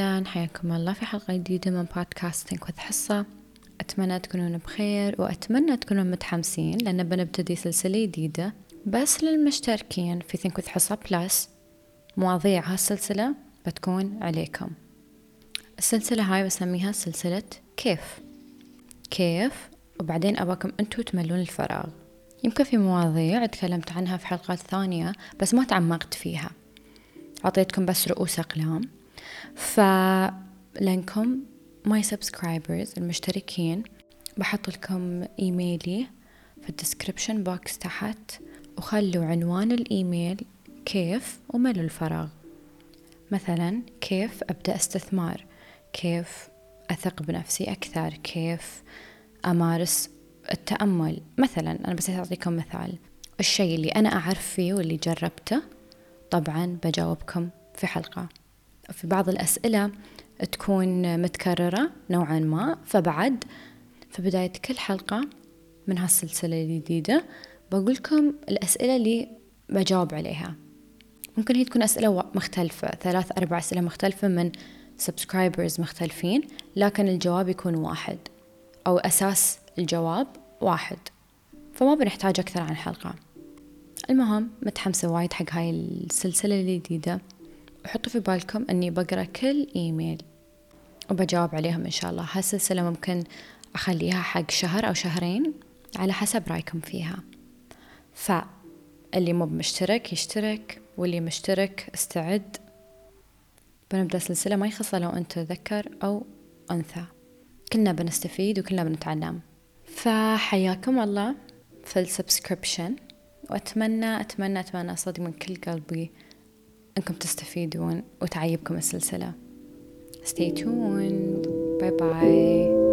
أهلا حياكم الله في حلقة جديدة من بودكاست وذ حصة. أتمنى تكونون بخير وأتمنى تكونون متحمسين لأن بنبتدي سلسلة جديدة. بس للمشتركين في ثينك وذ حصة بلس مواضيع هالسلسلة بتكون عليكم. السلسلة هاي بسميها سلسلة كيف. كيف؟ وبعدين أباكم أنتوا تملون الفراغ. يمكن في مواضيع تكلمت عنها في حلقات ثانية بس ما تعمقت فيها. أعطيتكم بس رؤوس أقلام. فلأنكم my subscribers المشتركين بحط لكم إيميلي في ال description box تحت وخلوا عنوان الإيميل كيف وملوا الفراغ. مثلا كيف أبدأ استثمار؟ كيف أثق بنفسي أكثر؟ كيف أمارس التأمل؟ مثلا أنا بس أعطيكم مثال. الشيء اللي أنا أعرف فيه واللي جربته طبعا بجاوبكم في حلقة. في بعض الأسئلة تكون متكررة نوعا ما. فبعد في بداية كل حلقة من هالسلسلة الجديدة بقولكم الأسئلة اللي بجاوب عليها. ممكن هي تكون أسئلة مختلفة ثلاث أربع أسئلة مختلفة من سبسكرايبرز مختلفين لكن الجواب يكون واحد أو أساس الجواب واحد. فما بنحتاج أكثر عن حلقة. المهم متحمسة وايد حق هاي السلسلة الجديدة. وحطوا في بالكم أني بقرأ كل إيميل وبجاوب عليهم إن شاء الله. هالسلسلة ممكن أخليها حق شهر أو شهرين على حسب رأيكم فيها. فاللي مو مشترك يشترك واللي مشترك استعد. بنبدأ سلسلة ما يخص لو أنت ذكر أو أنثى. كلنا بنستفيد وكلنا بنتعلم. فحياكم الله في السبسكريبشن. وأتمنى أتمنى أتمنى صدق من كل قلبي. أنكم تستفيدون وتعيبكم السلسلة. Stay tuned. Bye bye